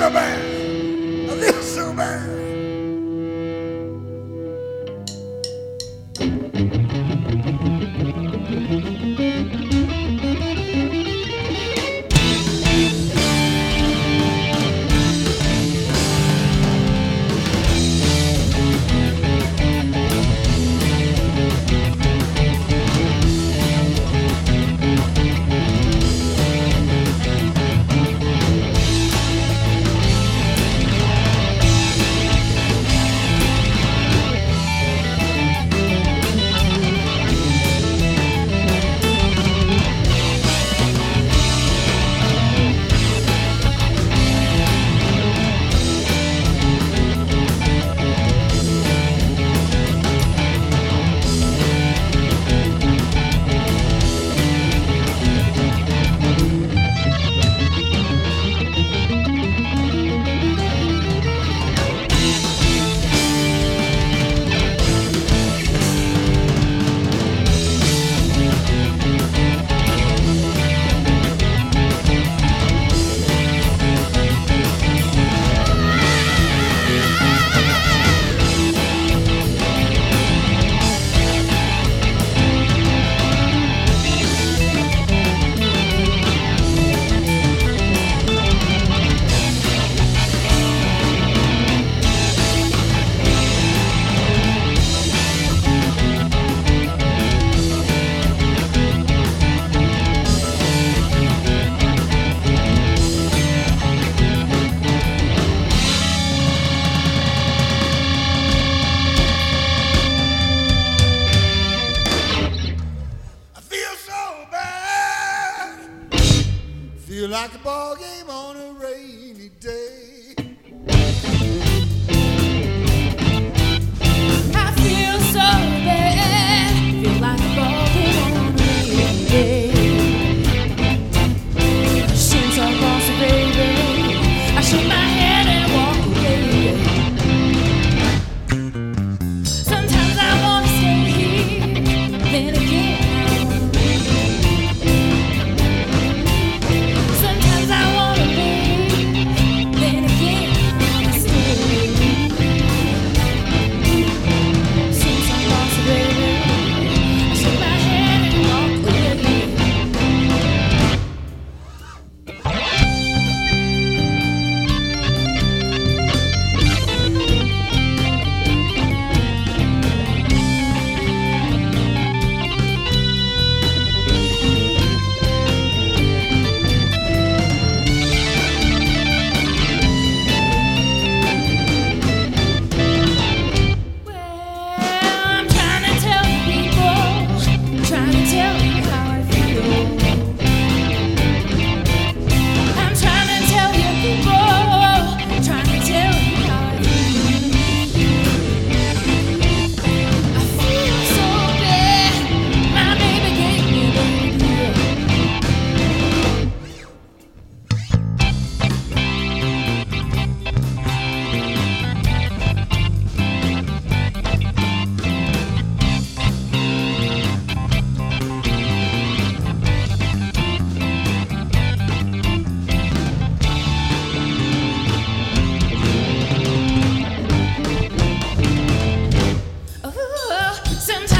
so bad. Sometimes